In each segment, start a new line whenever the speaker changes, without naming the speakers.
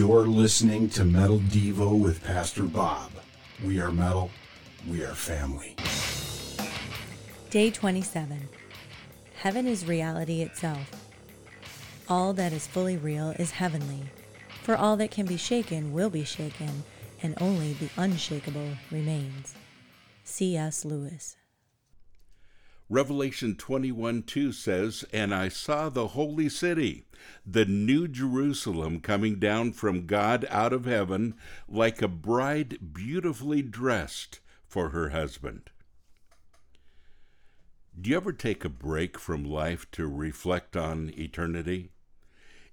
You're listening to Metal Devo with Pastor Bob. We are metal, we are family.
Day 27. Heaven is reality itself. All that is fully real is heavenly, for all that can be shaken will be shaken, and only the unshakable remains. C.S. Lewis.
Revelation 21 2 says, And I saw the holy city, the new Jerusalem, coming down from God out of heaven, like a bride beautifully dressed for her husband. Do you ever take a break from life to reflect on eternity?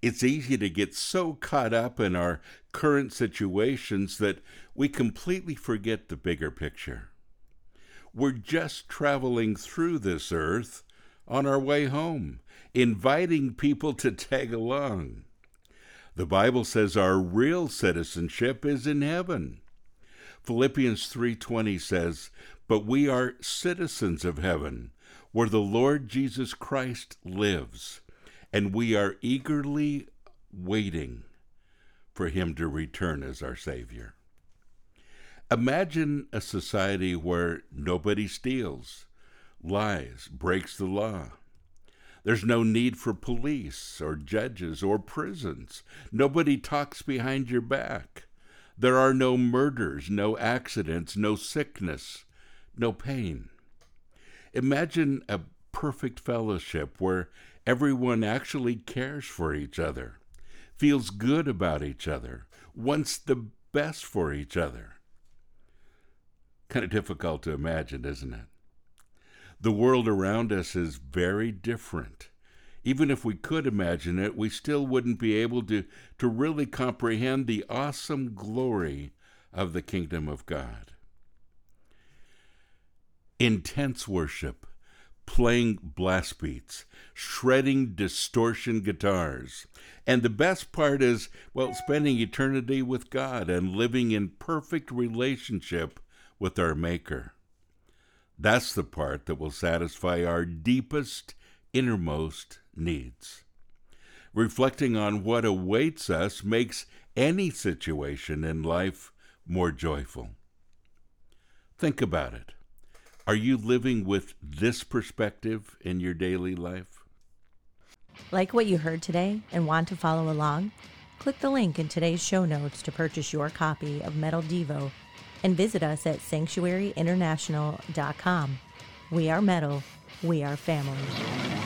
It's easy to get so caught up in our current situations that we completely forget the bigger picture. We're just traveling through this earth on our way home, inviting people to tag along. The Bible says our real citizenship is in heaven. Philippians 3:20 says, "But we are citizens of heaven, where the Lord Jesus Christ lives, and we are eagerly waiting for him to return as our savior." Imagine a society where nobody steals, lies, breaks the law. There's no need for police or judges or prisons. Nobody talks behind your back. There are no murders, no accidents, no sickness, no pain. Imagine a perfect fellowship where everyone actually cares for each other, feels good about each other, wants the best for each other kind of difficult to imagine, isn't it? The world around us is very different. Even if we could imagine it, we still wouldn't be able to, to really comprehend the awesome glory of the kingdom of God. Intense worship, playing blast beats, shredding distortion guitars. And the best part is, well, spending eternity with God and living in perfect relationship with our Maker. That's the part that will satisfy our deepest, innermost needs. Reflecting on what awaits us makes any situation in life more joyful. Think about it. Are you living with this perspective in your daily life?
Like what you heard today and want to follow along? Click the link in today's show notes to purchase your copy of Metal Devo and visit us at sanctuaryinternational.com. We are metal, we are family.